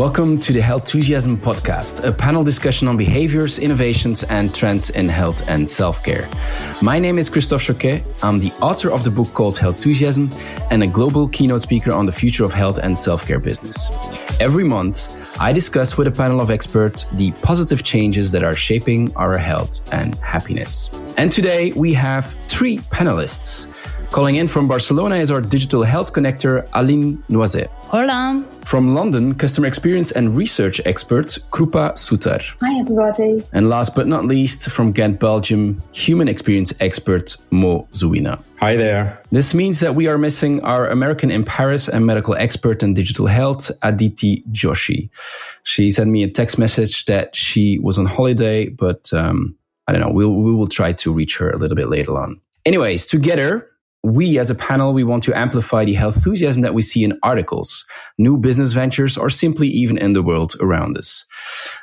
Welcome to the Healthusiasm podcast, a panel discussion on behaviors, innovations, and trends in health and self care. My name is Christophe Choquet. I'm the author of the book called Healthusiasm and a global keynote speaker on the future of health and self care business. Every month, I discuss with a panel of experts the positive changes that are shaping our health and happiness. And today we have three panelists. Calling in from Barcelona is our digital health connector, Aline Noizet. Hola. From London, customer experience and research expert, Krupa Sutar. Hi, everybody. And last but not least, from Ghent, Belgium, human experience expert, Mo Zouina. Hi there. This means that we are missing our American in Paris and medical expert in digital health, Aditi Joshi. She sent me a text message that she was on holiday, but um, I don't know. We'll, we will try to reach her a little bit later on. Anyways, together, we as a panel, we want to amplify the health enthusiasm that we see in articles, new business ventures, or simply even in the world around us.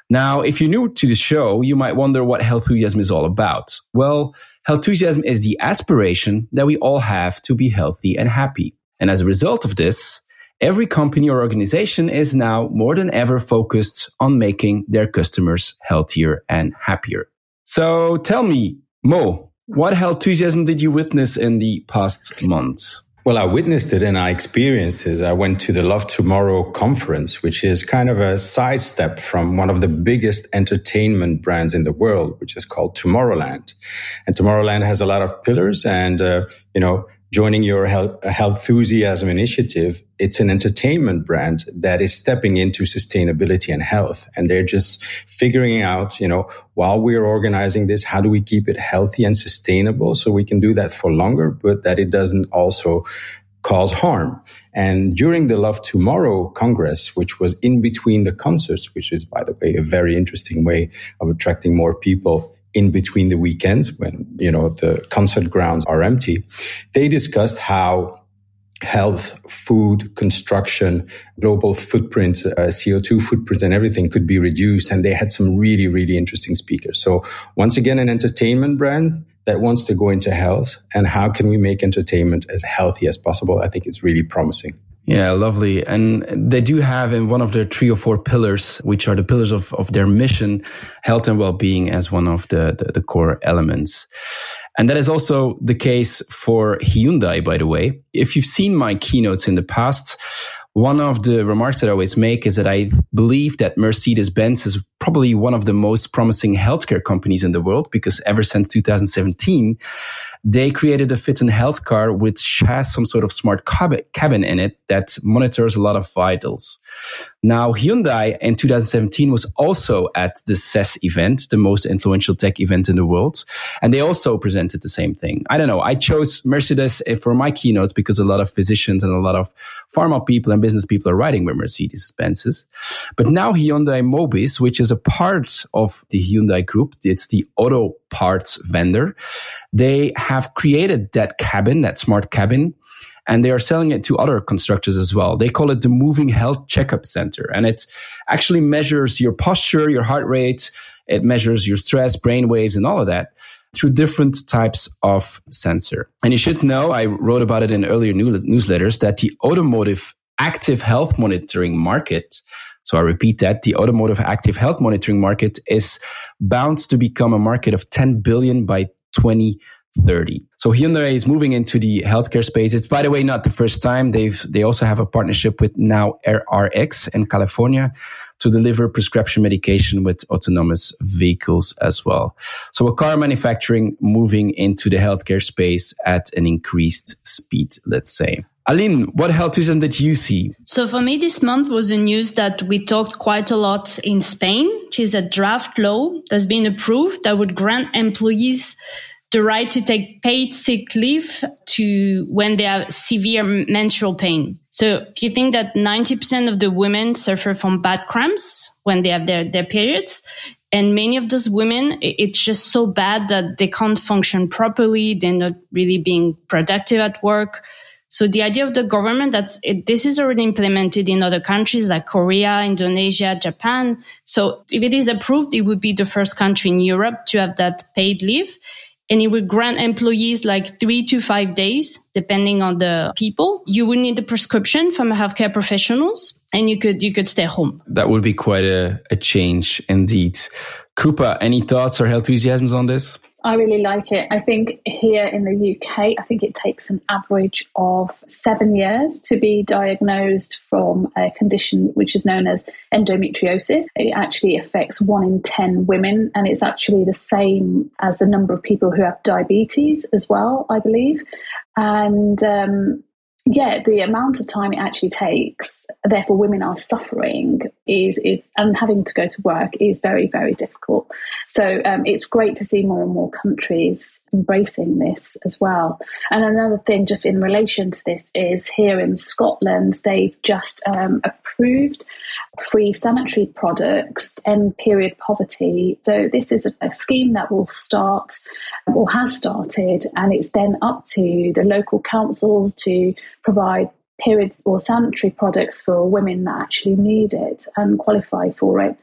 Now, if you're new to the show, you might wonder what health enthusiasm is all about. Well, health enthusiasm is the aspiration that we all have to be healthy and happy. And as a result of this, every company or organization is now more than ever focused on making their customers healthier and happier. So tell me, Mo, what enthusiasm did you witness in the past month? Well, I witnessed it and I experienced it. I went to the Love Tomorrow conference, which is kind of a sidestep from one of the biggest entertainment brands in the world, which is called Tomorrowland. And Tomorrowland has a lot of pillars and, uh, you know, joining your health, enthusiasm initiative, it's an entertainment brand that is stepping into sustainability and health. And they're just figuring out, you know, while we're organizing this, how do we keep it healthy and sustainable so we can do that for longer, but that it doesn't also cause harm. And during the Love Tomorrow Congress, which was in between the concerts, which is, by the way, a very interesting way of attracting more people in between the weekends when, you know, the concert grounds are empty, they discussed how health, food, construction, global footprint, uh, CO2 footprint and everything could be reduced. And they had some really, really interesting speakers. So once again, an entertainment brand that wants to go into health and how can we make entertainment as healthy as possible? I think it's really promising. Yeah, lovely. And they do have in one of their three or four pillars, which are the pillars of, of their mission, health and well-being as one of the, the, the core elements. And that is also the case for Hyundai, by the way. If you've seen my keynotes in the past, one of the remarks that I always make is that I believe that Mercedes Benz is probably one of the most promising healthcare companies in the world because ever since 2017, they created a fit and health car which has some sort of smart cabin in it that monitors a lot of vitals. Now, Hyundai in 2017 was also at the CES event, the most influential tech event in the world. And they also presented the same thing. I don't know. I chose Mercedes eh, for my keynotes because a lot of physicians and a lot of pharma people and business people are riding with Mercedes Benzes. But now Hyundai Mobis, which is a part of the Hyundai group, it's the auto parts vendor. They have created that cabin, that smart cabin, and they are selling it to other constructors as well. They call it the moving health checkup center and it actually measures your posture, your heart rate. It measures your stress, brain waves and all of that through different types of sensor. And you should know, I wrote about it in earlier newsletters that the automotive active health monitoring market so I repeat that the automotive active health monitoring market is bound to become a market of 10 billion by 20 30. So Hyundai is moving into the healthcare space. It's by the way not the first time. They've they also have a partnership with NowRx in California to deliver prescription medication with autonomous vehicles as well. So a car manufacturing moving into the healthcare space at an increased speed, let's say. Aline, what health isn't that you see? So for me, this month was the news that we talked quite a lot in Spain, which is a draft law that's been approved that would grant employees the right to take paid sick leave to when they have severe menstrual pain. So if you think that 90% of the women suffer from bad cramps when they have their, their periods, and many of those women, it's just so bad that they can't function properly. They're not really being productive at work. So the idea of the government that's it, this is already implemented in other countries like Korea, Indonesia, Japan. So if it is approved, it would be the first country in Europe to have that paid leave. and it would grant employees like three to five days, depending on the people. You would need a prescription from healthcare professionals and you could, you could stay home. That would be quite a, a change indeed. Krupa, any thoughts or enthusiasms on this? I really like it. I think here in the UK, I think it takes an average of seven years to be diagnosed from a condition which is known as endometriosis. It actually affects one in 10 women, and it's actually the same as the number of people who have diabetes as well, I believe. And um, yeah, the amount of time it actually takes, therefore women are suffering is is and having to go to work is very very difficult. So um, it's great to see more and more countries embracing this as well. And another thing, just in relation to this, is here in Scotland they've just um, approved free sanitary products and period poverty. So this is a, scheme that will start or has started, and it's then up to the local councils to provide period or sanitary products for women that actually need it and qualify for it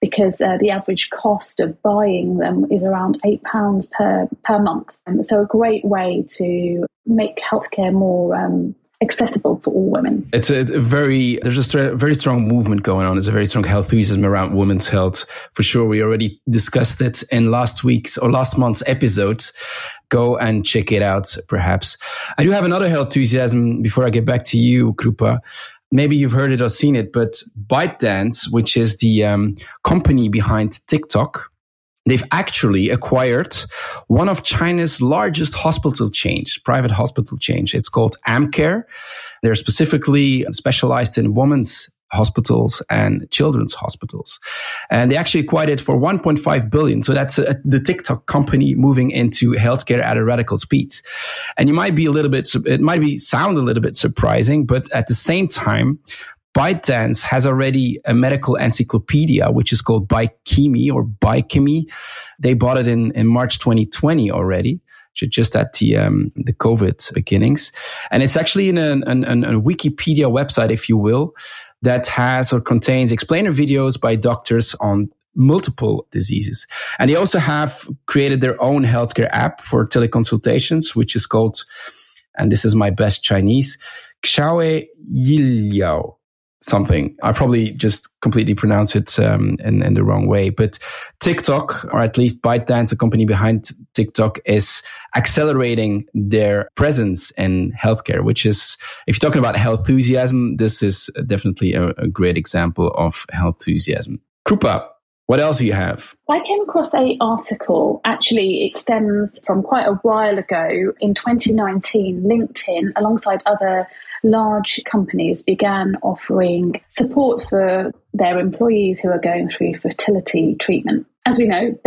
because uh, the average cost of buying them is around eight pounds per per month. And so a great way to make healthcare more um, accessible for all women. It's a, a very there's a st- very strong movement going on. There's a very strong health enthusiasm around women's health for sure. We already discussed it in last week's or last month's episode. Go and check it out, perhaps. I do have another health enthusiasm before I get back to you, Krupa. Maybe you've heard it or seen it, but ByteDance, which is the um, company behind TikTok, they've actually acquired one of China's largest hospital chains, private hospital chains. It's called Amcare. They're specifically specialized in women's hospitals and children's hospitals. And they actually acquired it for 1.5 billion. So that's a, the TikTok company moving into healthcare at a radical speed. And you might be a little bit, it might be sound a little bit surprising, but at the same time, ByteDance has already a medical encyclopedia, which is called Bikemi or Bikemi. They bought it in, in March 2020 already, just at the, um, the COVID beginnings. And it's actually in a, a, a Wikipedia website, if you will, that has or contains explainer videos by doctors on multiple diseases. And they also have created their own healthcare app for teleconsultations, which is called, and this is my best Chinese, Xiaohe Yiliao something. I probably just completely pronounce it um, in, in the wrong way. But TikTok, or at least ByteDance, the company behind TikTok, is accelerating their presence in healthcare, which is, if you're talking about health enthusiasm, this is definitely a, a great example of health enthusiasm. Krupa, what else do you have? I came across a article. Actually, stems from quite a while ago. In 2019, LinkedIn, alongside other large companies began offering support for their employees who are going through fertility treatment. As we know,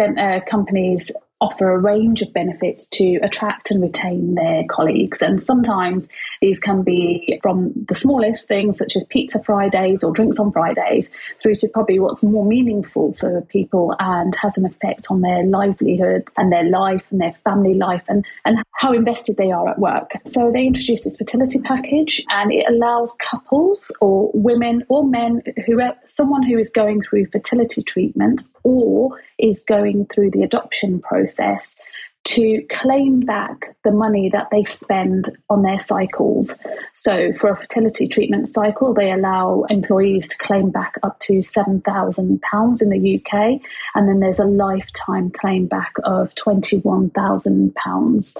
companies offer a range of benefits to attract and retain their colleagues. And sometimes these can be from the smallest things, such as pizza Fridays or drinks on Fridays, through to probably what's more meaningful for people and has an effect on their livelihood and their life and their family life and, and how invested they are at work. So they introduced this fertility package and it allows couples or women or men who are someone who is going through fertility treatment or is going through the adoption process to claim back the money that they spend on their cycles. So, for a fertility treatment cycle, they allow employees to claim back up to £7,000 in the UK, and then there's a lifetime claim back of £21,000.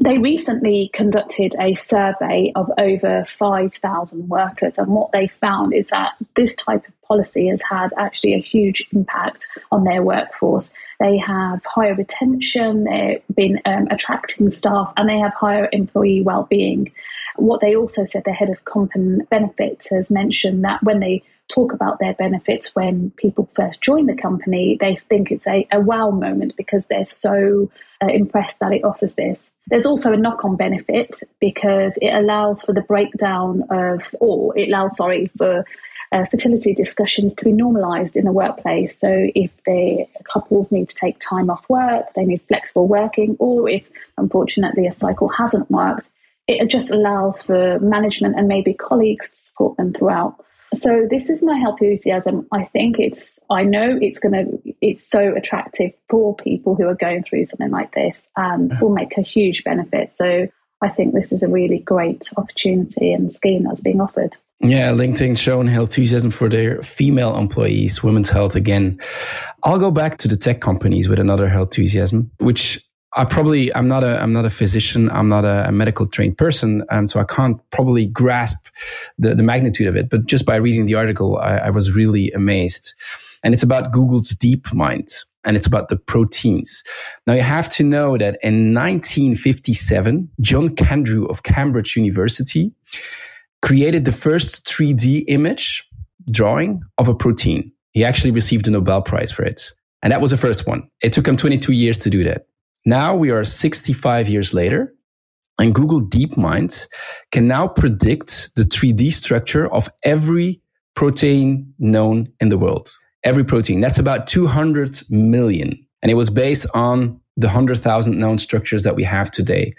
They recently conducted a survey of over 5,000 workers, and what they found is that this type of policy has had actually a huge impact on their workforce. They have higher retention, they've been um, attracting staff, and they have higher employee well-being. What they also said, the head of comp and benefits has mentioned that when they talk about their benefits when people first join the company, they think it's a, a wow moment because they're so uh, impressed that it offers this. There's also a knock on benefit because it allows for the breakdown of, or it allows, sorry, for uh, fertility discussions to be normalised in the workplace. So if the couples need to take time off work, they need flexible working, or if unfortunately a cycle hasn't worked, it just allows for management and maybe colleagues to support them throughout. So this is my health enthusiasm. I think it's I know it's gonna it's so attractive for people who are going through something like this and will make a huge benefit. So I think this is a really great opportunity and scheme that's being offered. Yeah, LinkedIn showing health enthusiasm for their female employees, women's health again. I'll go back to the tech companies with another health enthusiasm, which I probably I'm not a I'm not a physician. I'm not a, a medical trained person, um, so I can't probably grasp the the magnitude of it. But just by reading the article, I, I was really amazed. And it's about Google's DeepMind, and it's about the proteins. Now you have to know that in 1957, John Kendrew of Cambridge University created the first 3D image drawing of a protein. He actually received a Nobel Prize for it. And that was the first one. It took him 22 years to do that. Now we are 65 years later, and Google DeepMind can now predict the 3D structure of every protein known in the world. Every protein. That's about 200 million. And it was based on the 100,000 known structures that we have today.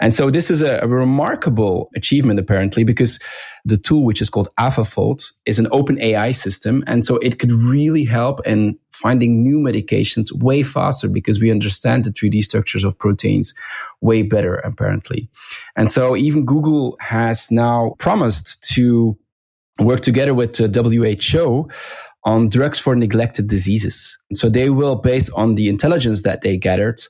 And so this is a, a, remarkable achievement, apparently, because the tool, which is called AlphaFold, is an open AI system. And so it could really help in finding new medications way faster because we understand the 3D structures of proteins way better, apparently. And so even Google has now promised to work together with the WHO on drugs for neglected diseases. So they will, based on the intelligence that they gathered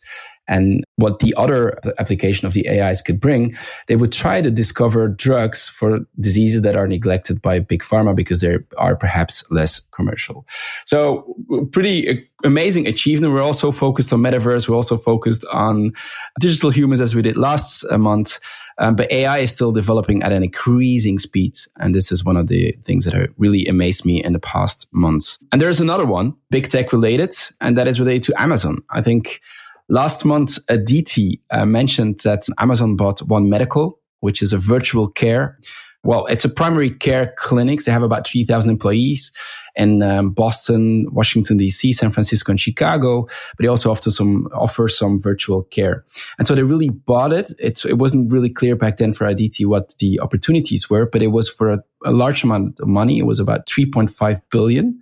and what the other application of the AIs could bring, they would try to discover drugs for diseases that are neglected by big pharma because they are perhaps less commercial. So pretty uh, amazing achievement. We're also focused on metaverse. We're also focused on digital humans as we did last uh, month. Um, but AI is still developing at an increasing speed. And this is one of the things that really amazed me in the past months. And there's another one, big tech related, and that is related to Amazon. I think last month, Aditi uh, mentioned that Amazon bought One Medical, which is a virtual care well, it's a primary care clinic. They have about 3,000 employees in um, Boston, Washington, DC, San Francisco, and Chicago. But they also offer some, offer some virtual care. And so they really bought it. It wasn't really clear back then for Aditi what the opportunities were, but it was for a, a large amount of money. It was about 3.5 billion.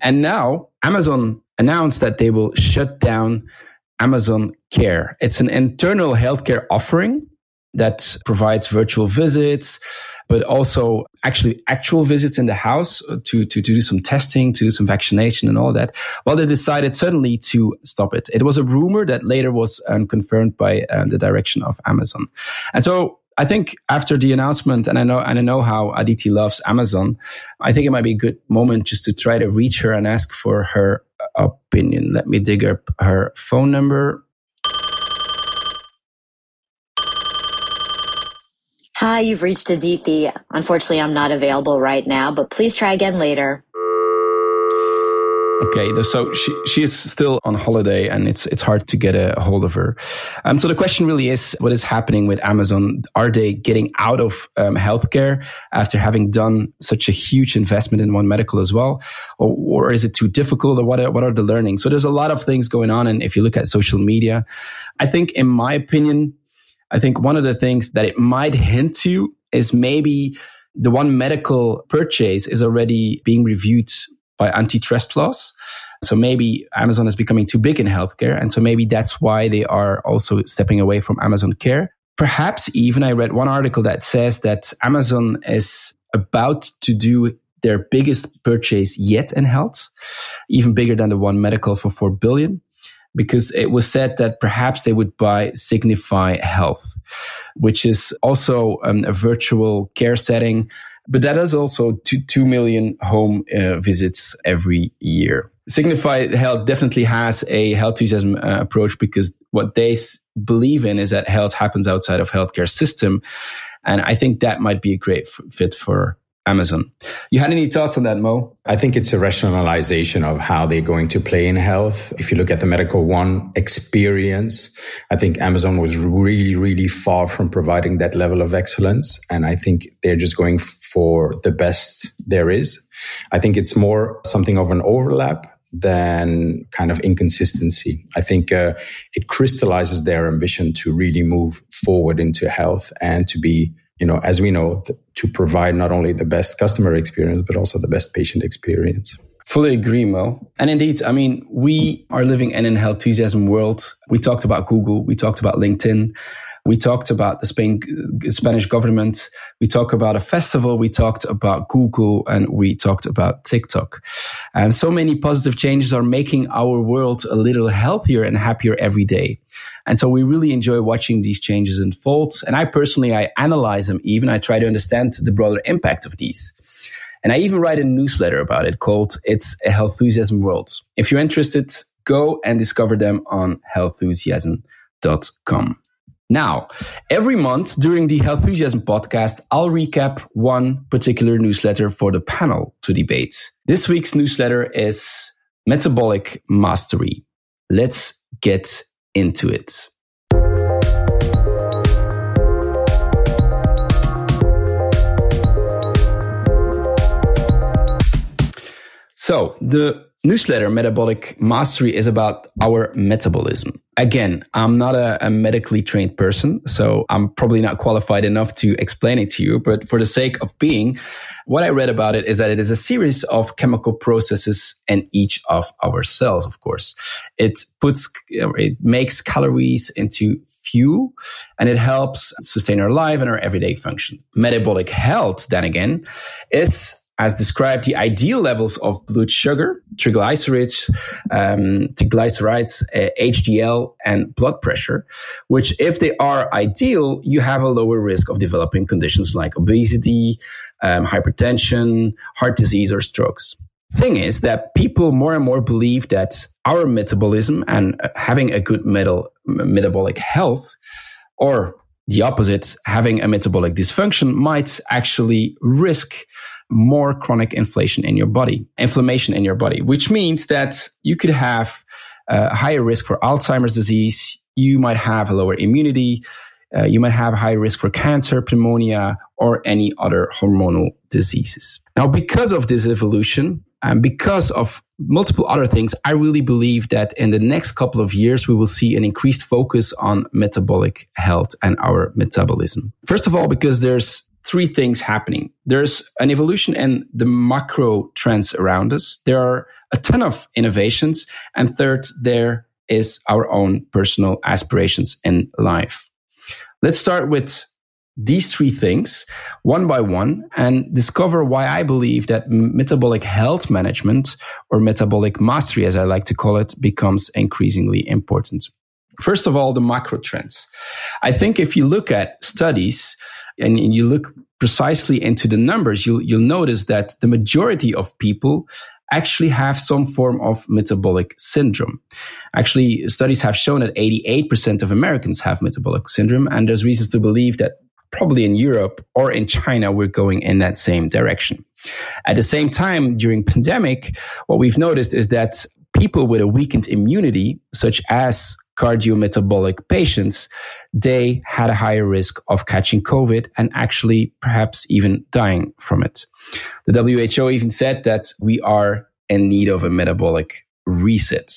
And now Amazon announced that they will shut down Amazon Care. It's an internal healthcare offering that provides virtual visits, but also actually actual visits in the house to, to, to do some testing, to do some vaccination and all that. Well, they decided suddenly to stop it. It was a rumor that later was um, confirmed by um, the direction of Amazon. And so I think after the announcement, and I know, and I know how Aditi loves Amazon, I think it might be a good moment just to try to reach her and ask for her opinion. Let me dig up her phone number. Hi, you've reached Aditi. Unfortunately, I'm not available right now, but please try again later. Okay, so she she is still on holiday, and it's it's hard to get a hold of her. Um, so the question really is, what is happening with Amazon? Are they getting out of um, healthcare after having done such a huge investment in One Medical as well, or, or is it too difficult, or what are, what are the learnings? So there's a lot of things going on, and if you look at social media, I think, in my opinion, I think one of the things that it might hint to is maybe the One Medical purchase is already being reviewed by antitrust laws. So maybe Amazon is becoming too big in healthcare. And so maybe that's why they are also stepping away from Amazon Care. Perhaps even I read one article that says that Amazon is about to do their biggest purchase yet in health, even bigger than the One Medical for 4 billion because it was said that perhaps they would buy Signify Health, which is also um, a virtual care setting, but that is also two, 2 million home uh, visits every year. Signify Health definitely has a health enthusiasm uh, approach because what they s- believe in is that health happens outside of healthcare system. And I think that might be a great f- fit for Amazon. You had any thoughts on that, Mo? I think it's a rationalization of how they're going to play in health. If you look at the Medical One experience, I think Amazon was really, really far from providing that level of excellence. And I think they're just going for the best there is. I think it's more something of an overlap than kind of inconsistency. I think uh, it crystallizes their ambition to really move forward into health and to be you know, as we know, to provide not only the best customer experience, but also the best patient experience. Fully agree, Mo. And indeed, I mean, we are living in an enthusiasm world. We talked about Google, we talked about LinkedIn, we talked about the Spain, Spanish government, we talked about a festival, we talked about Google, and we talked about TikTok. And so many positive changes are making our world a little healthier and happier every day. And so we really enjoy watching these changes unfold. And I personally, I analyze them even. I try to understand the broader impact of these. And I even write a newsletter about it called It's a Healthusiasm World. If you're interested, go and discover them on healthusiasm.com. Now, every month during the Healthusiasm podcast, I'll recap one particular newsletter for the panel to debate. This week's newsletter is Metabolic Mastery. Let's get into it. So the newsletter Metabolic Mastery is about our metabolism. Again, I'm not a, a, medically trained person, so I'm probably not qualified enough to explain it to you. But for the sake of being, what I read about it is that it is a series of chemical processes in each of our cells, of course. It puts, it makes calories into fuel and it helps sustain our life and our everyday function. Metabolic health, then again, is as described the ideal levels of blood sugar, triglycerides, um, triglycerides, uh, HDL, and blood pressure, which, if they are ideal, you have a lower risk of developing conditions like obesity, um, hypertension, heart disease, or strokes. Thing is that people more and more believe that our metabolism and having a good metal, metabolic health, or the opposite, having a metabolic dysfunction, might actually risk more chronic inflation in your body, inflammation in your body, which means that you could have a higher risk for Alzheimer's disease. You might have a lower immunity. Uh, you might have a high risk for cancer, pneumonia, or any other hormonal diseases. Now, because of this evolution and because of multiple other things, I really believe that in the next couple of years, we will see an increased focus on metabolic health and our metabolism. First of all, because there's three things happening. There's an evolution in the macro trends around us. There are a ton of innovations. And third, there is our own personal aspirations in life. Let's start with these three things one by one and discover why I believe that metabolic health management or metabolic mastery, as I like to call it, becomes increasingly important. First of all, the macro trends. I think if you look at studies, and you look precisely into the numbers, you'll, you'll notice that the majority of people actually have some form of metabolic syndrome. Actually, studies have shown that 88% of Americans have metabolic syndrome, and there's reasons to believe that probably in Europe or in China, we're going in that same direction. At the same time, during pandemic, what we've noticed is that people with a weakened immunity, such as cardiometabolic patients, they had a higher risk of catching COVID and actually perhaps even dying from it. The WHO even said that we are in need of a metabolic reset.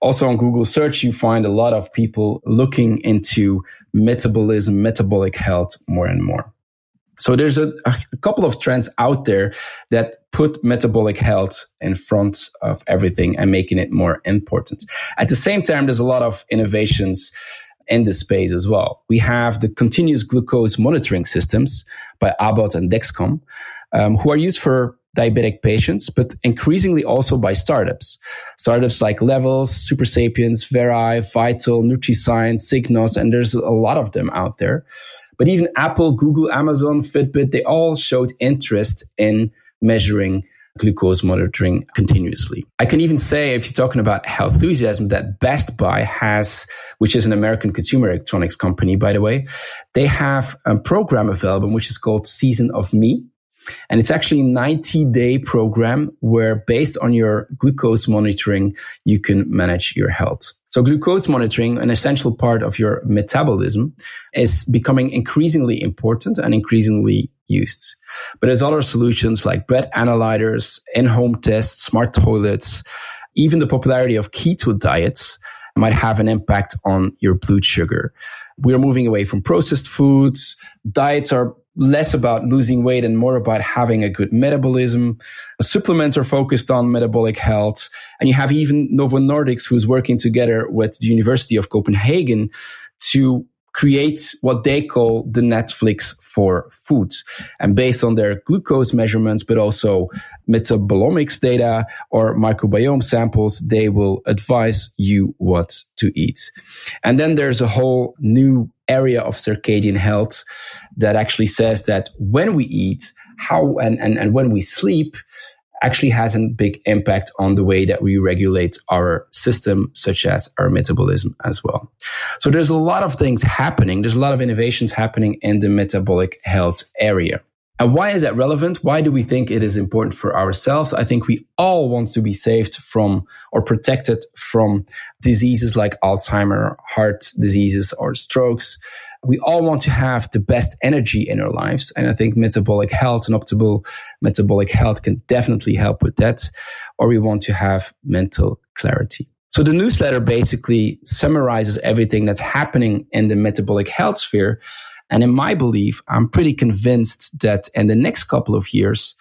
Also on Google search, you find a lot of people looking into metabolism, metabolic health more and more. So there's a, a, couple of trends out there that put metabolic health in front of everything and making it more important. At the same time, there's a lot of innovations in this space as well. We have the continuous glucose monitoring systems by Abbott and Dexcom, um, who are used for diabetic patients, but increasingly also by startups. Startups like Levels, Supersapiens, Veri, Vital, NutriSense, Signos, and there's a lot of them out there. But even Apple, Google, Amazon, Fitbit, they all showed interest in measuring glucose monitoring continuously. I can even say, if you're talking about health enthusiasm, that Best Buy has, which is an American consumer electronics company, by the way, they have a program available which is called Season of Me. And it's actually a 90 day program where based on your glucose monitoring, you can manage your health. So glucose monitoring, an essential part of your metabolism, is becoming increasingly important and increasingly used. But there's other solutions like breath analyzers, in-home tests, smart toilets, even the popularity of keto diets might have an impact on your blood sugar. We are moving away from processed foods. Diets are less about losing weight and more about having a good metabolism. Supplements are focused on metabolic health. And you have even Novo Nordisk, who's working together with the University of Copenhagen to create what they call the Netflix for foods. And based on their glucose measurements, but also metabolomics data or microbiome samples, they will advise you what to eat. And then there's a whole new area of circadian health that actually says that when we eat, how and, and, and when we sleep, actually has a big impact on the way that we regulate our system, such as our metabolism as well. So there's a lot of things happening. There's a lot of innovations happening in the metabolic health area. And why is that relevant? Why do we think it is important for ourselves? I think we all want to be saved from or protected from diseases like Alzheimer, heart diseases, or strokes. We all want to have the best energy in our lives. And I think metabolic health and optimal metabolic health can definitely help with that. Or we want to have mental clarity. So the newsletter basically summarizes everything that's happening in the metabolic health sphere and in my belief, I'm pretty convinced that in the next couple of years,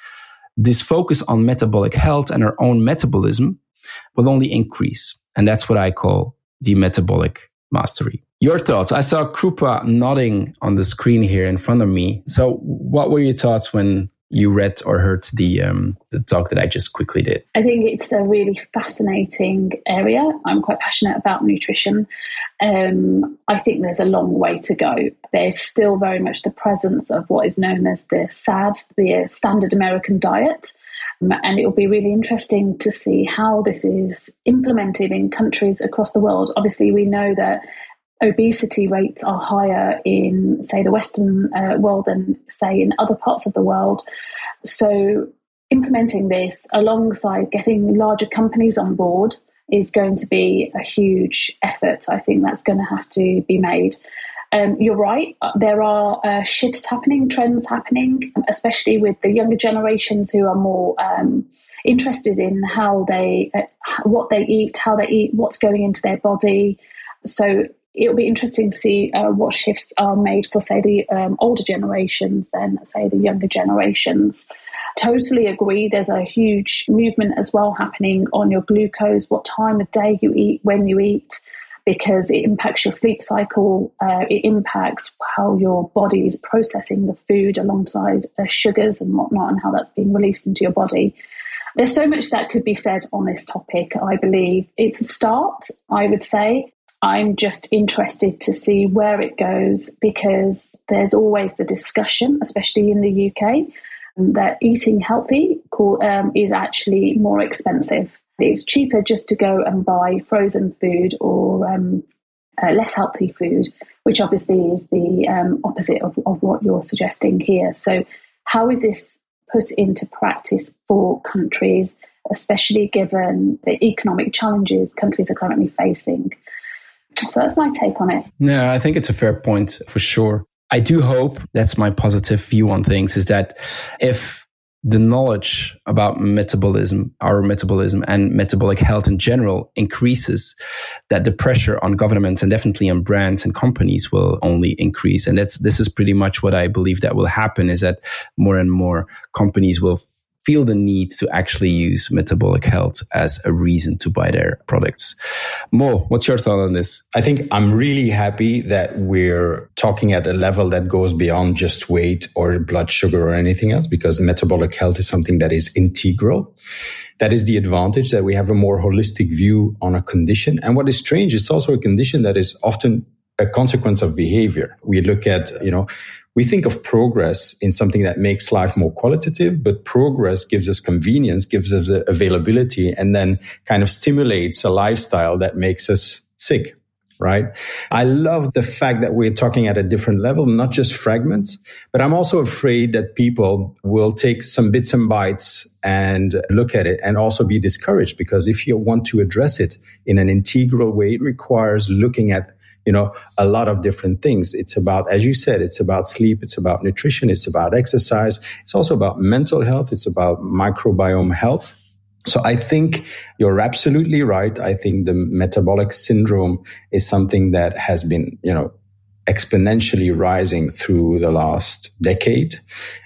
this focus on metabolic health and our own metabolism will only increase. And that's what I call the metabolic mastery. Your thoughts? I saw Krupa nodding on the screen here in front of me. So, what were your thoughts when you read or heard the um, the talk that I just quickly did? I think it's a really fascinating area. I'm quite passionate about nutrition. Um, I think there's a long way to go. There's still very much the presence of what is known as the SAD, the standard American diet. Um, and it will be really interesting to see how this is implemented in countries across the world. Obviously, we know that obesity rates are higher in, say, the Western uh, world than, say, in other parts of the world. So, implementing this alongside getting larger companies on board is going to be a huge effort. I think that's going to have to be made. Um, you're right. Uh, there are uh, shifts happening, trends happening, especially with the younger generations who are more um, interested in how they, uh, what they eat, how they eat, what's going into their body. So it'll be interesting to see uh, what shifts are made for, say, the um, older generations than, say, the younger generations. Totally agree. There's a huge movement as well happening on your glucose, what time of day you eat, when you eat, because it impacts your sleep cycle. Uh, it impacts how your body is processing the food alongside uh, sugars and whatnot, and how that's being released into your body. There's so much that could be said on this topic, I believe. It's a start, I would say. I'm just interested to see where it goes because there's always the discussion, especially in the UK, that eating healthy um, is actually more expensive. It's cheaper just to go and buy frozen food or um, uh, less healthy food, which obviously is the um, opposite of, of what you're suggesting here. So, how is this put into practice for countries, especially given the economic challenges countries are currently facing? So that's my take on it. Yeah, I think it's a fair point for sure. I do hope that's my positive view on things is that if the knowledge about metabolism, our metabolism and metabolic health in general increases, that the pressure on governments and definitely on brands and companies will only increase. And that's, this is pretty much what I believe that will happen is that more and more companies will feel the need to actually use metabolic health as a reason to buy their products. Mo, what's your thought on this? I think I'm really happy that we're talking at a level that goes beyond just weight or blood sugar or anything else because metabolic health is something that is integral. That is the advantage that we have a more holistic view on a condition. And what is strange, it's also a condition that is often a consequence of behavior. We look at, you know, we think of progress in something that makes life more qualitative, but progress gives us convenience, gives us availability, and then kind of stimulates a lifestyle that makes us sick. Right. I love the fact that we're talking at a different level, not just fragments, but I'm also afraid that people will take some bits and bytes and look at it and also be discouraged because if you want to address it in an integral way, it requires looking at you know, a lot of different things. It's about, as you said, it's about sleep. It's about nutrition. It's about exercise. It's also about mental health. It's about microbiome health. So I think you're absolutely right. I think the metabolic syndrome is something that has been, you know, exponentially rising through the last decade.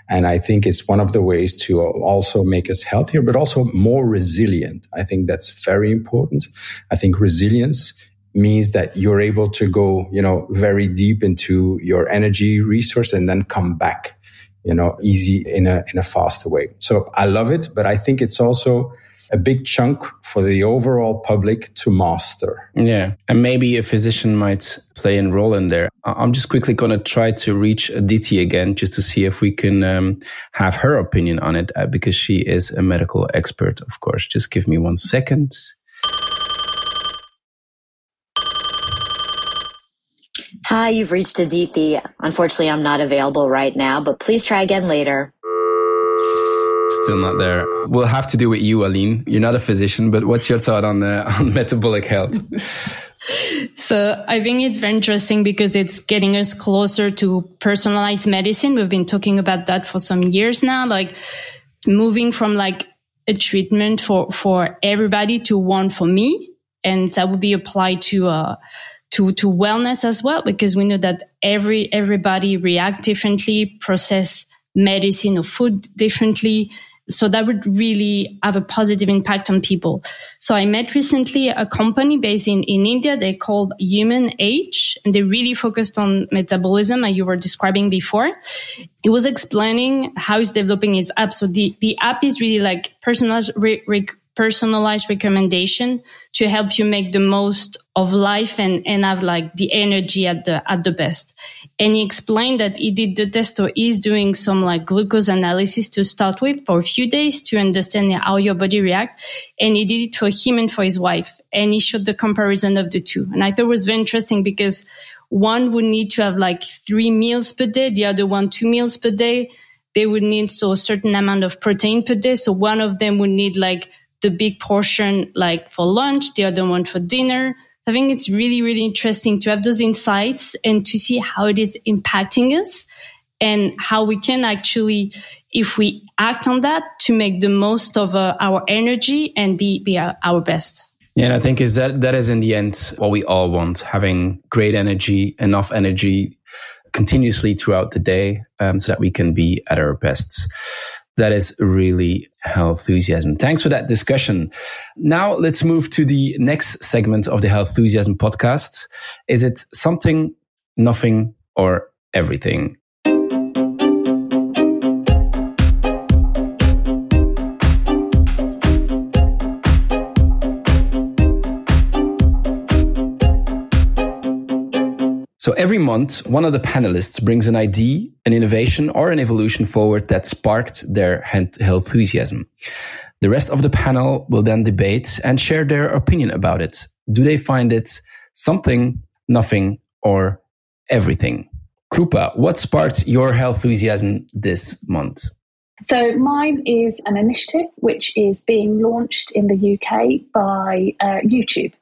And I think it's one of the ways to also make us healthier, but also more resilient. I think that's very important. I think resilience means that you're able to go, you know, very deep into your energy resource and then come back, you know, easy in a, in a faster way. So I love it, but I think it's also a big chunk for the overall public to master. Yeah. And maybe a physician might play a role in there. I'm just quickly going to try to reach Aditi again just to see if we can um, have her opinion on it uh, because she is a medical expert, of course. Just give me one second. Hi, you've reached Aditi. Unfortunately, I'm not available right now, but please try again later. Still not there. We'll have to do with you, Aline. You're not a physician, but what's your thought on, uh, on metabolic health? So I think it's very interesting because it's getting us closer to personalized medicine. We've been talking about that for some years now, like moving from like a treatment for, for everybody to one for me. And that would be applied to, uh, to to wellness as well because we know that every everybody react differently process medicine or food differently so that would really have a positive impact on people. So I met recently a company based in, in India. They called Human Age and they really focused on metabolism as you were describing before. It was explaining how it's developing its app. So the, the app is really like personalized, re, re, personalized recommendation to help you make the most of life and, and have like the energy at the at the best. And he explained that he did the test or is doing some like glucose analysis to start with for a few days to understand how your body react. And he did it for him and for his wife. And he showed the comparison of the two. And I thought it was very interesting because one would need to have like three meals per day, the other one two meals per day. They would need so a certain amount of protein per day. So one of them would need like the big portion like for lunch, the other one for dinner. I think it's really, really interesting to have those insights and to see how it is impacting us and how we can actually, if we act on that, to make the most of uh, our energy and be, be our, best. Yeah, and I think is that that is in the end what we all want: having great energy, enough energy continuously throughout the day, um, so that we can be at our best. That is really enthusiasm. Thanks for that discussion. Now let's move to the next segment of the health enthusiasm podcast. Is it something, nothing, or everything? So every month, one of the panelists brings an idea, an innovation, or an evolution forward that sparked their health enthusiasm. The rest of the panel will then debate and share their opinion about it. Do they find it something, nothing, or everything? Krupa, what sparked your health enthusiasm this month? So, mine is an initiative which is being launched in the UK by uh, YouTube.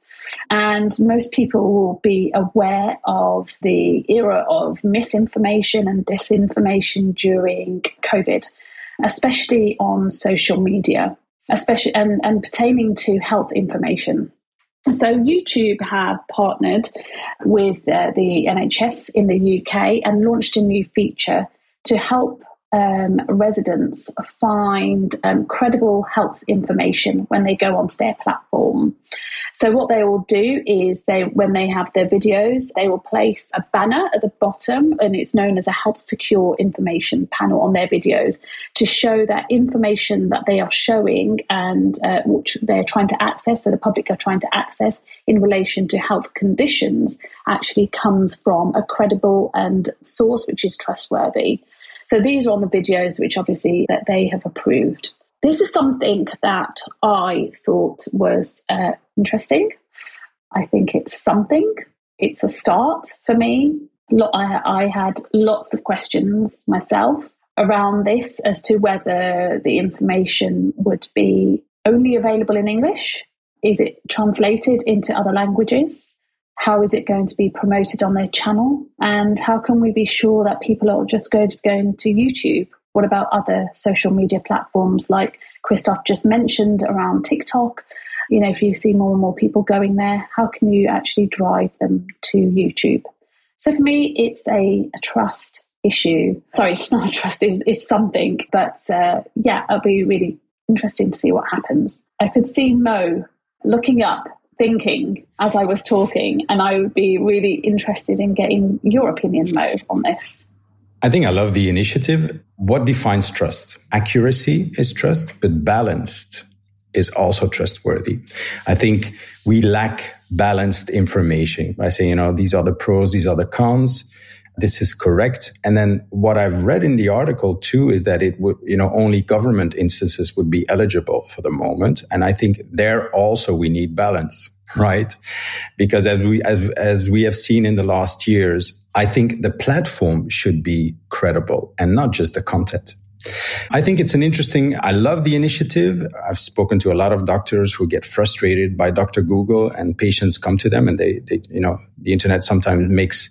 And most people will be aware of the era of misinformation and disinformation during COVID, especially on social media, especially and, and pertaining to health information. So, YouTube have partnered with uh, the NHS in the UK and launched a new feature to help um, residents find um, credible health information when they go onto their platform. So what they will do is they, when they have their videos, they will place a banner at the bottom, and it's known as a health secure information panel on their videos to show that information that they are showing and uh, which they're trying to access, so the public are trying to access in relation to health conditions, actually comes from a credible and source which is trustworthy. So these are on the videos which obviously that they have approved. This is something that I thought was uh, interesting. I think it's something. It's a start for me. I, I had lots of questions myself around this as to whether the information would be only available in English. Is it translated into other languages? How is it going to be promoted on their channel? And how can we be sure that people are just going to be going to YouTube? What about other social media platforms like Christophe just mentioned around TikTok? You know, if you see more and more people going there, how can you actually drive them to YouTube? So for me, it's a, a trust issue. Sorry, it's not a trust, it's, it's something. But uh, yeah, it'll be really interesting to see what happens. I could see Mo looking up, thinking as I was talking, and I would be really interested in getting your opinion, Mo, on this. I think I love the initiative. What defines trust? Accuracy is trust, but balanced is also trustworthy. I think we lack balanced information by saying, you know, these are the pros, these are the cons. This is correct. And then what I've read in the article too is that it would, you know, only government instances would be eligible for the moment. And I think there also we need balance, right? Because as we, as, as we have seen in the last years, I think the platform should be credible and not just the content. I think it's an interesting, I love the initiative. I've spoken to a lot of doctors who get frustrated by Dr. Google and patients come to them and they, they, you know, the internet sometimes makes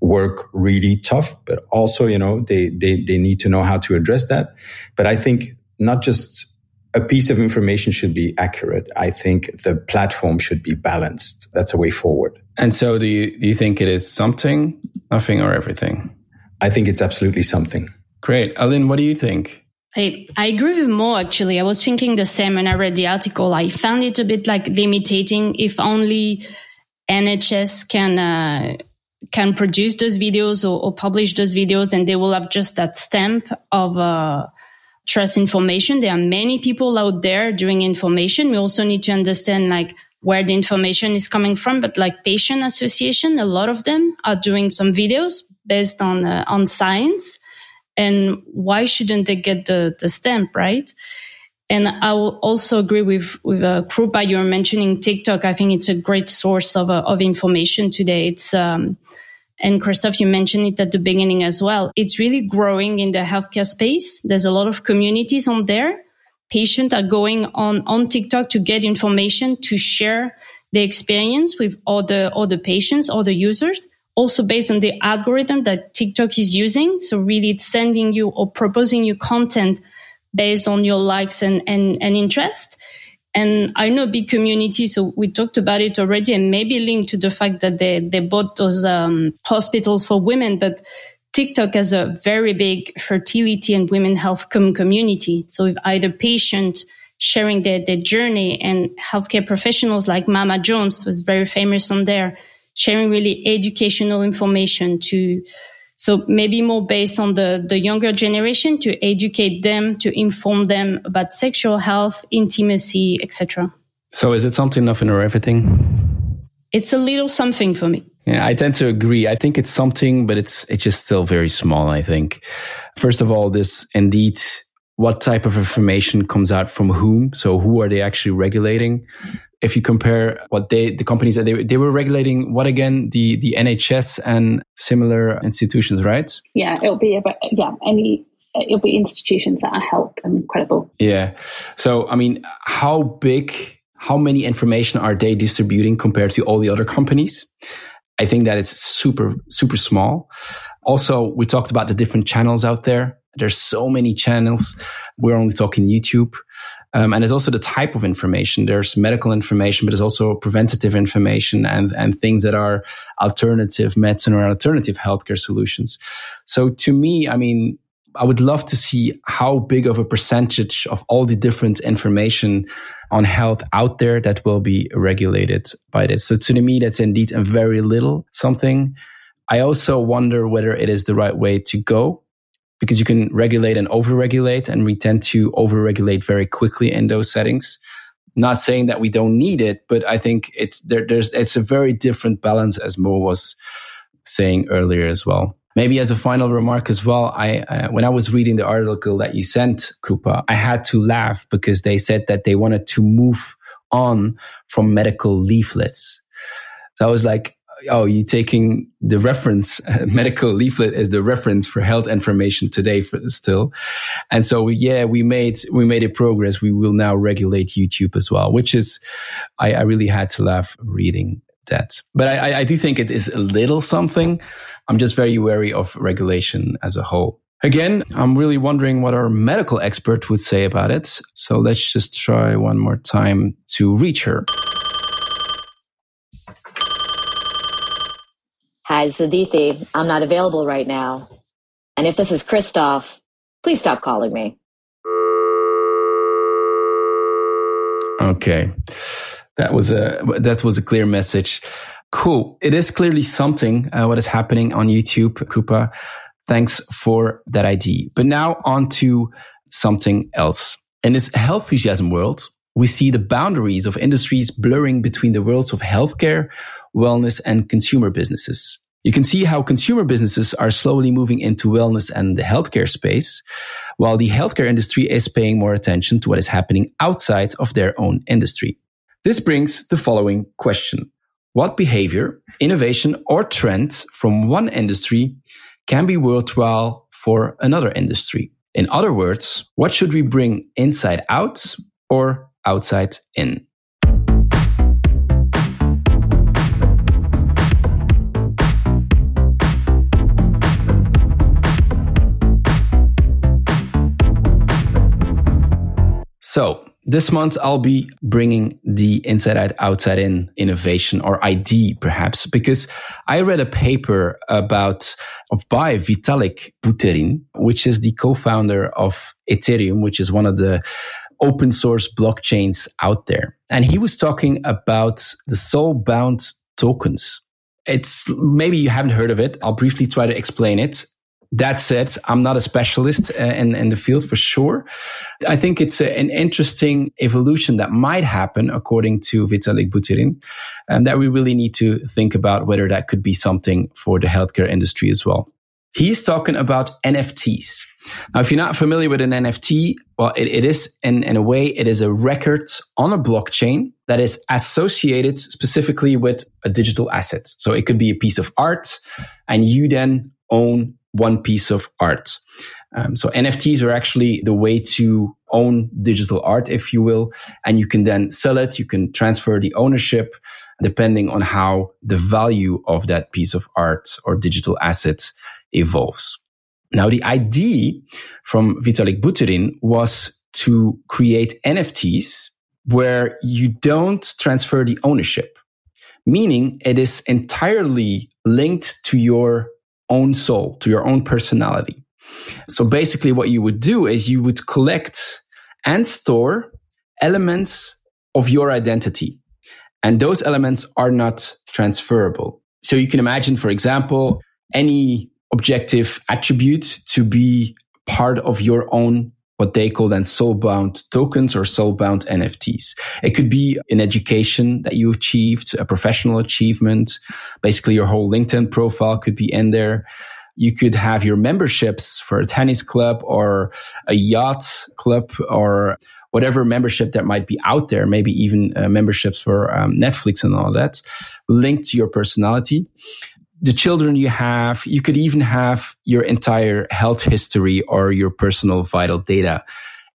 work really tough, but also, you know, they, they, they need to know how to address that. But I think not just a piece of information should be accurate. I think the platform should be balanced. That's a way forward. And so do you, do you think it is something, nothing, or everything? I think it's absolutely something. Great. Aline, what do you think? I, I agree with Mo actually. I was thinking the same when I read the article. I found it a bit like limiting if only NHS can uh, can produce those videos or, or, publish those videos and they will have just that stamp of uh, trust information. There are many people out there doing information. We also need to understand like where the information is coming from, but like patient association, a lot of them are doing some videos based on uh, on science and why shouldn't they get the, the stamp, right? And I will also agree with with uh, Krupa. You're mentioning TikTok. I think it's a great source of uh, of information today. It's um, and Christophe, you mentioned it at the beginning as well. It's really growing in the healthcare space. There's a lot of communities on there. Patients are going on on TikTok to get information to share the experience with other other patients, other users also based on the algorithm that TikTok is using. So really it's sending you or proposing you content based on your likes and, and, and interest. And I know big community, so we talked about it already and maybe linked to the fact that they, they bought those um, hospitals for women, but TikTok has a very big fertility and women health com- community. So if either patients sharing their, their journey and healthcare professionals like Mama Jones was very famous on there, sharing really educational information to so maybe more based on the, the younger generation to educate them, to inform them about sexual health, intimacy, etc. So is it something, nothing, or everything? It's a little something for me. Yeah, I tend to agree. I think it's something, but it's it's just still very small. I think. First of all, this indeed what type of information comes out from whom. So who are they actually regulating? if you compare what they the companies that they they were regulating what again? The the NHS and similar institutions right? Yeah it'll be about yeah any it'll be institutions that are health and credible. Yeah. So i mean how big how many information are they distributing compared to all the other companies? I think that it's super super small. Also we talked about the different channels out there there's so many channels we're only talking youtube um, and there's also the type of information. There's medical information, but there's also preventative information and, and things that are alternative medicine or alternative healthcare solutions. So to me, I mean, I would love to see how big of a percentage of all the different information on health out there that will be regulated by this. So to me, that's indeed a very little something. I also wonder whether it is the right way to go because you can regulate and overregulate, and we tend to overregulate very quickly in those settings. Not saying that we don't need it, but I think it's there, there's it's a very different balance, as Mo was saying earlier as well. Maybe as a final remark as well, I uh, when I was reading the article that you sent, Krupa, I had to laugh because they said that they wanted to move on from medical leaflets. So I was like, oh, you're taking the reference uh, medical leaflet as the reference for health information today for still. And so, yeah, we made, we made a progress. We will now regulate YouTube as well, which is, I, I really had to laugh reading that. But I, I do think it is a little something. I'm just very wary of regulation as a whole. Again, I'm really wondering what our medical expert would say about it. So let's just try one more time to reach her. Hi, Sadithi. I'm not available right now. And if this is Christophe, please stop calling me. Okay. That was a that was a clear message. Cool. It is clearly something uh, what is happening on YouTube, Krupa. Thanks for that ID. But now on to something else. In this health enthusiasm world, we see the boundaries of industries blurring between the worlds of healthcare, wellness, and consumer businesses. You can see how consumer businesses are slowly moving into wellness and the healthcare space, while the healthcare industry is paying more attention to what is happening outside of their own industry. This brings the following question. What behavior, innovation, or trend from one industry can be worthwhile for another industry? In other words, what should we bring inside out or outside in? So this month I'll be bringing the inside out, outside in innovation or ID perhaps, because I read a paper about of by Vitalik Buterin, which is the co-founder of Ethereum, which is one of the open source blockchains out there. And he was talking about the soul bound tokens. It's maybe you haven't heard of it. I'll briefly try to explain it. That said, I'm not a specialist uh, in, in the field for sure. I think it's a, an interesting evolution that might happen according to Vitalik Buterin, and that we really need to think about whether that could be something for the healthcare industry as well. He's talking about NFTs. Now, if you're not familiar with an NFT, well, it, it is in, in a way, it is a record on a blockchain that is associated specifically with a digital asset. So it could be a piece of art and you then own one piece of art. Um, so NFTs are actually the way to own digital art, if you will, and you can then sell it. You can transfer the ownership depending on how the value of that piece of art or digital asset evolves. Now, the idea from Vitalik Buterin was to create NFTs where you don't transfer the ownership, meaning it is entirely linked to your own soul, to your own personality. So basically, what you would do is you would collect and store elements of your identity. And those elements are not transferable. So you can imagine, for example, any objective attribute to be part of your own what they call then soul-bound tokens or soul-bound NFTs. It could be an education that you achieved, a professional achievement. Basically, your whole LinkedIn profile could be in there. You could have your memberships for a tennis club or a yacht club or whatever membership that might be out there, maybe even uh, memberships for um, Netflix and all that, linked to your personality the children you have, you could even have your entire health history or your personal vital data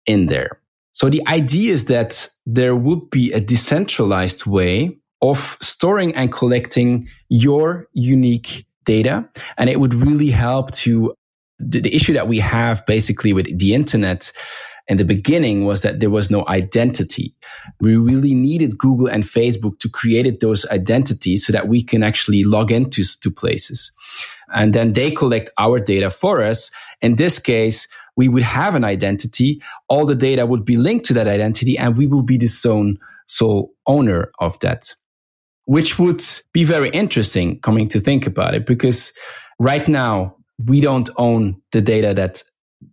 in there. So the idea is that there would be a decentralized way of storing and collecting your unique data. And it would really help to the, the issue that we have basically with the internet in the beginning was that there was no identity. We really needed Google and Facebook to create those identities so that we can actually log into to places. And then they collect our data for us. In this case, we would have an identity. All the data would be linked to that identity and we will be the sole, sole owner of that, which would be very interesting coming to think about it because right now we don't own the data that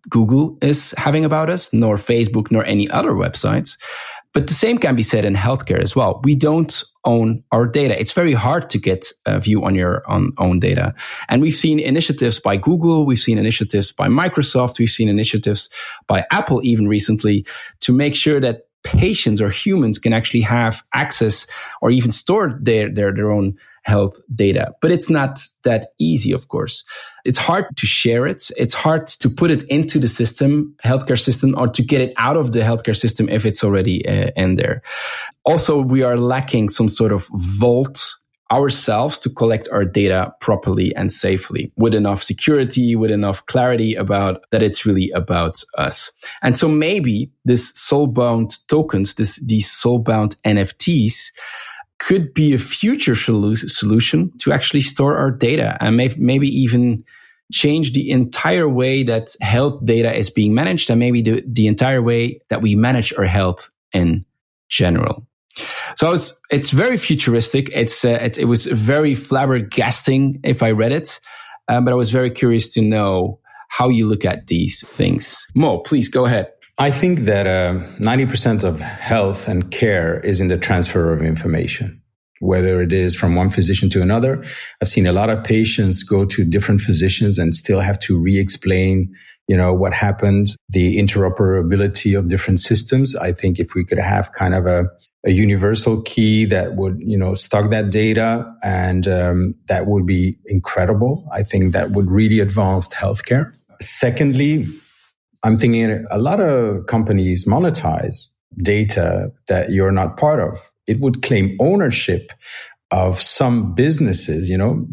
Google is having about us, nor Facebook, nor any other websites. But the same can be said in healthcare as well. We don't own our data. It's very hard to get a view on your on own data. And we've seen initiatives by Google, we've seen initiatives by Microsoft, we've seen initiatives by Apple even recently to make sure that patients or humans can actually have access or even store their, their, their own health data. But it's not that easy, of course. It's hard to share it. It's hard to put it into the system, healthcare system, or to get it out of the healthcare system if it's already uh, in there. Also, we are lacking some sort of vault ourselves to collect our data properly and safely with enough security, with enough clarity about that it's really about us. And so maybe this soul bound tokens, this, these soul bound NFTs could be a future solution to actually store our data and may, maybe even change the entire way that health data is being managed and maybe the, the entire way that we manage our health in general. So it's, it's very futuristic. It's, uh, it, it, was very flabbergasting if I read it, um, but I was very curious to know how you look at these things. Mo, please go ahead. I think that uh, 90% of health and care is in the transfer of information, whether it is from one physician to another. I've seen a lot of patients go to different physicians and still have to re-explain, you know, what happened, the interoperability of different systems. I think if we could have kind of a, a universal key that would, you know, stock that data and um, that would be incredible. I think that would really advance healthcare. Secondly, I'm thinking a lot of companies monetize data that you're not part of. It would claim ownership of some businesses, you know,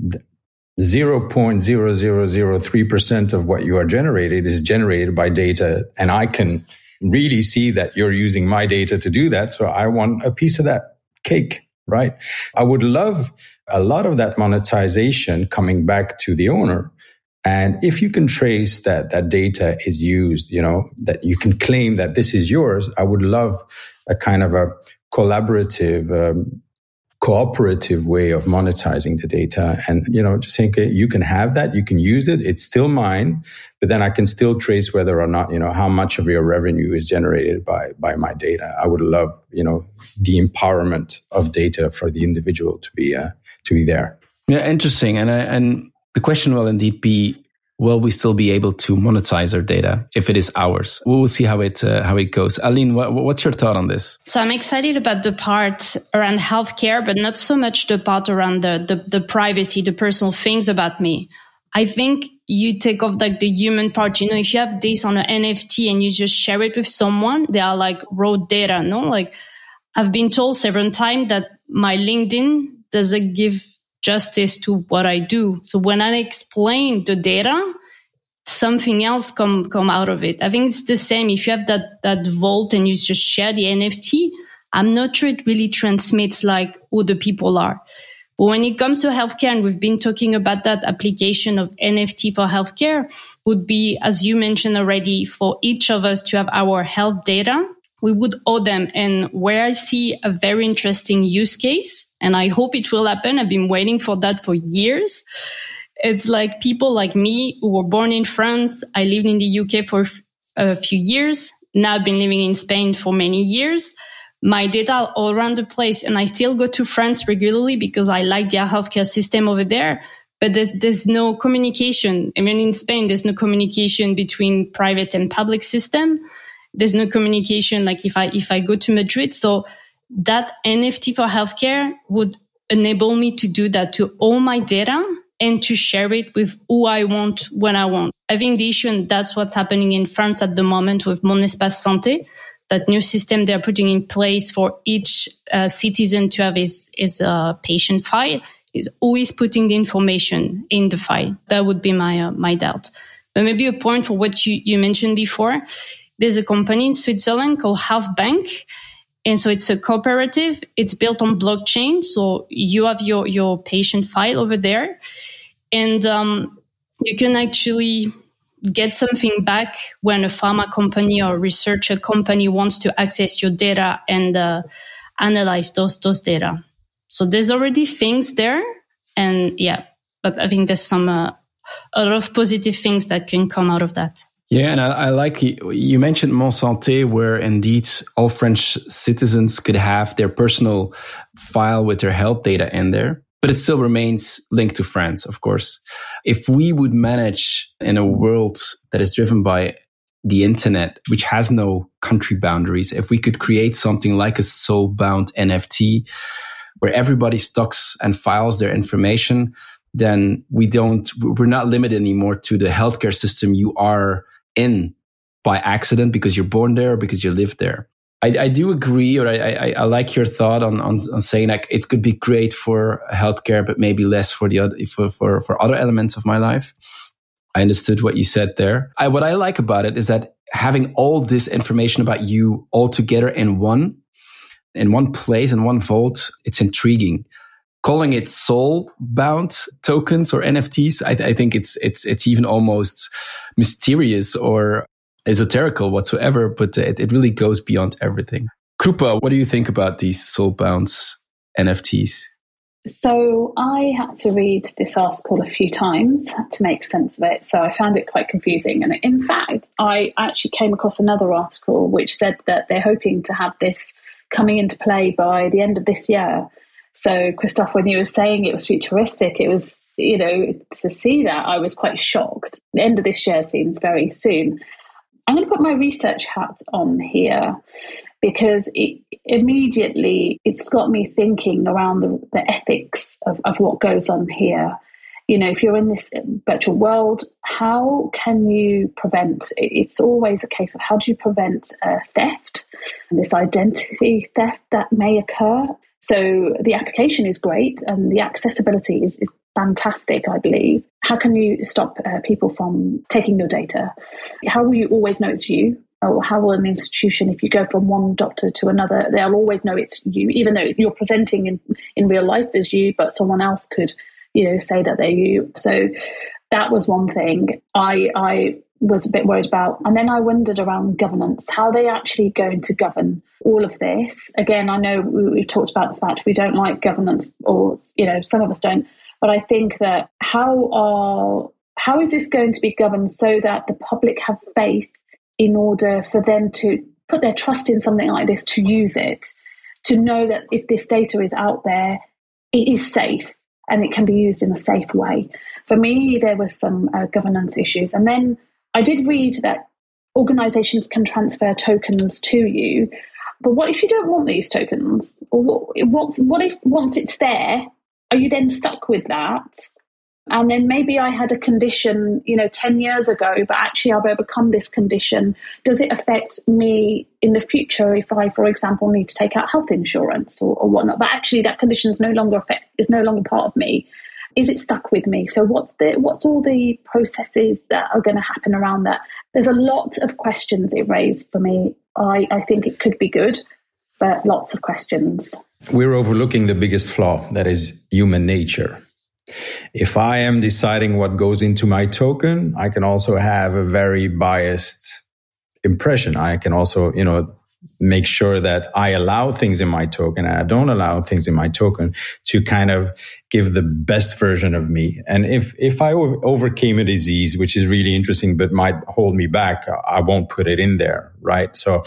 0.0003% of what you are generated is generated by data. And I can really see that you're using my data to do that. So I want a piece of that cake, right? I would love a lot of that monetization coming back to the owner and if you can trace that that data is used, you know, that you can claim that this is yours, I would love a kind of a collaborative, um, cooperative way of monetizing the data. And, you know, just think okay, you can have that, you can use it, it's still mine, but then I can still trace whether or not, you know, how much of your revenue is generated by, by my data. I would love, you know, the empowerment of data for the individual to be, uh, to be there. Yeah, interesting. And, I, and the question will indeed be will we still be able to monetize our data if it is ours? We will see how it uh, how it goes. Aline, what, what's your thought on this? So I'm excited about the part around healthcare, but not so much the part around the, the, the privacy, the personal things about me. I think you take off like the human part. You know, if you have this on an NFT and you just share it with someone, they are like raw data. No, like I've been told several times that my LinkedIn doesn't give justice to what I do. So when I explain the data, something else come come out of it. I think it's the same. If you have that that vault and you just share the NFT, I'm not sure it really transmits like who the people are. But when it comes to healthcare, and we've been talking about that application of NFT for healthcare, would be, as you mentioned already, for each of us to have our health data we would owe them. And where I see a very interesting use case, and I hope it will happen, I've been waiting for that for years. It's like people like me who were born in France. I lived in the UK for a few years. Now I've been living in Spain for many years. My data are all around the place and I still go to France regularly because I like their healthcare system over there. But there's, there's no communication. I mean, in Spain, there's no communication between private and public system there's no communication like if i if i go to madrid. So that nft for healthcare would enable me to do that to all my data and to share it with who i want when i want. I think the issue and that's what's happening in france at the moment with mon espace santé that new system they're putting in place for each uh, citizen to have his, his uh, patient file is always putting the information in the file. That would be my uh, my doubt. But maybe a point for what you, you mentioned before there's a company in Switzerland called Health Bank. And so it's a cooperative. It's built on blockchain. So you have your, your patient file over there and um, you can actually get something back when a pharma company or researcher company wants to access your data and uh, analyze those, those data. So there's already things there. And yeah, but I think there's some, uh, a lot of positive things that can come out of that. Yeah, and I, I like you mentioned Mon Santé, where indeed all French citizens could have their personal file with their health data in there, but it still remains linked to France, of course. If we would manage in a world that is driven by the internet, which has no country boundaries, if we could create something like a soul bound NFT where everybody stocks and files their information, then we don't, we're not limited anymore to the healthcare system you are in by accident because you're born there or because you live there. I, I do agree, or I, I, I, like your thought on, on, on saying like it could be great for healthcare, but maybe less for the other, for, for, for other elements of my life. I understood what you said there. I, what I like about it is that having all this information about you all together in one in one place, in one vault, it's intriguing. Calling it soul bound tokens or NFTs, I, I think it's it's it's even almost mysterious or esoterical whatsoever, but it, it really goes beyond everything. Krupa, what do you think about these soul bound NFTs? So I had to read this article a few times to make sense of it. So I found it quite confusing. And in fact, I actually came across another article which said that they're hoping to have this coming into play by the end of this year. So Christophe, when you were saying it was futuristic, it was, you know, to see that I was quite shocked. The end of this year seems very soon. I'm going to put my research hat on here because it immediately it's got me thinking around the, the ethics of, of what goes on here you know if you're in this virtual world how can you prevent it's always a case of how do you prevent uh, theft and this identity theft that may occur so the application is great and the accessibility is, is fantastic i believe. How can you stop uh, people from taking your data? How will you always know it's you? Or how will an institution, if you go from one doctor to another, they'll always know it's you, even though you're presenting in, in real life as you, but someone else could, you know, say that they're you. So that was one thing. I I was a bit worried about. And then I wondered around governance, how they actually going to govern all of this. Again, I know we, have talked about the fact we don't like governance, or you know, some of us don't. But I think that how are how is this going to be governed so that the public have faith in order for them to put their trust in something like this to use it, to know that if this data is out there, it is safe and it can be used in a safe way. For me, there was some uh, governance issues. And then I did read that organizations can transfer tokens to you. But what if you don't want these tokens? Or what, what, what if once it's there, are you then stuck with that? And then maybe I had a condition, you know, 10 years ago, but actually I've overcome this condition. Does it affect me in the future if I, for example, need to take out health insurance or, or whatnot? But actually that condition is no longer effect, is no longer part of me. Is it stuck with me? So what's the what's all the processes that are going to happen around that? There's a lot of questions it raised for me. I, I think it could be good, but lots of questions. We're overlooking the biggest flaw that is human nature if I am deciding what goes into my token, I can also have a very biased impression. I can also, you know, make sure that I allow things in my token and I don't allow things in my token to kind of give the best version of me. And if, if I overcame a disease, which is really interesting, but might hold me back, I won't put it in there. Right. So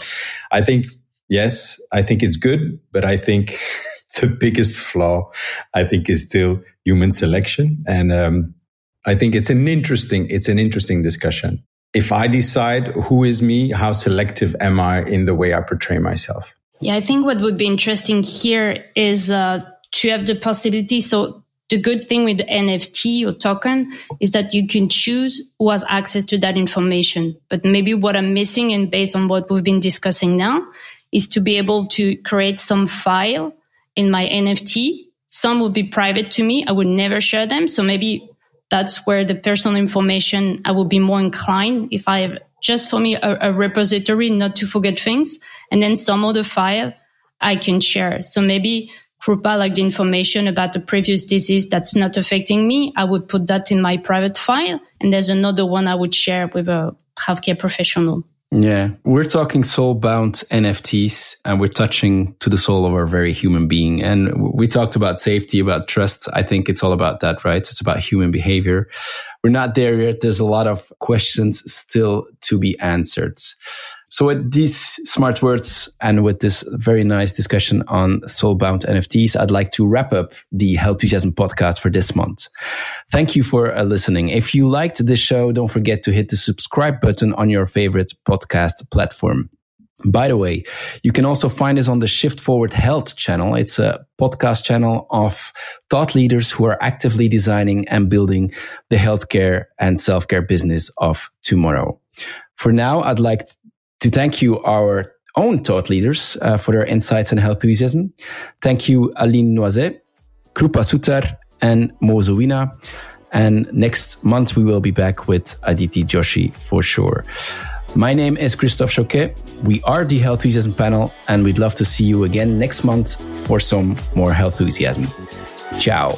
I think, yes, I think it's good, but I think the biggest flaw, I think, is still human selection. And um, I think it's an interesting, it's an interesting discussion. If I decide who is me, how selective am I in the way I portray myself? Yeah, I think what would be interesting here is uh, to have the possibility. So the good thing with NFT or token is that you can choose who has access to that information. But maybe what I'm missing, and based on what we've been discussing now, is to be able to create some file in my NFT. Some would be private to me. I would never share them. So maybe that's where the personal information I would be more inclined if I have just for me a, a repository, not to forget things, and then some other file I can share. So maybe Krupa, like the information about the previous disease that's not affecting me, I would put that in my private file. And there's another one I would share with a healthcare professional. Yeah, we're talking soul bound NFTs and we're touching to the soul of our very human being. And we talked about safety, about trust. I think it's all about that, right? It's about human behavior. We're not there yet. There's a lot of questions still to be answered. So with these smart words and with this very nice discussion on soulbound NFTs, I'd like to wrap up the Health Healthusiasm podcast for this month. Thank you for uh, listening. If you liked this show, don't forget to hit the subscribe button on your favorite podcast platform. By the way, you can also find us on the Shift Forward Health channel. It's a podcast channel of thought leaders who are actively designing and building the healthcare and self-care business of tomorrow. For now, I'd like to thank you, our own thought leaders, uh, for their insights and enthusiasm. Thank you, Aline Noizet, Krupa Sutar, and Mo And next month, we will be back with Aditi Joshi for sure. My name is Christophe Choquet. We are the Health Enthusiasm panel, and we'd love to see you again next month for some more health enthusiasm. Ciao.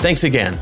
Thanks again.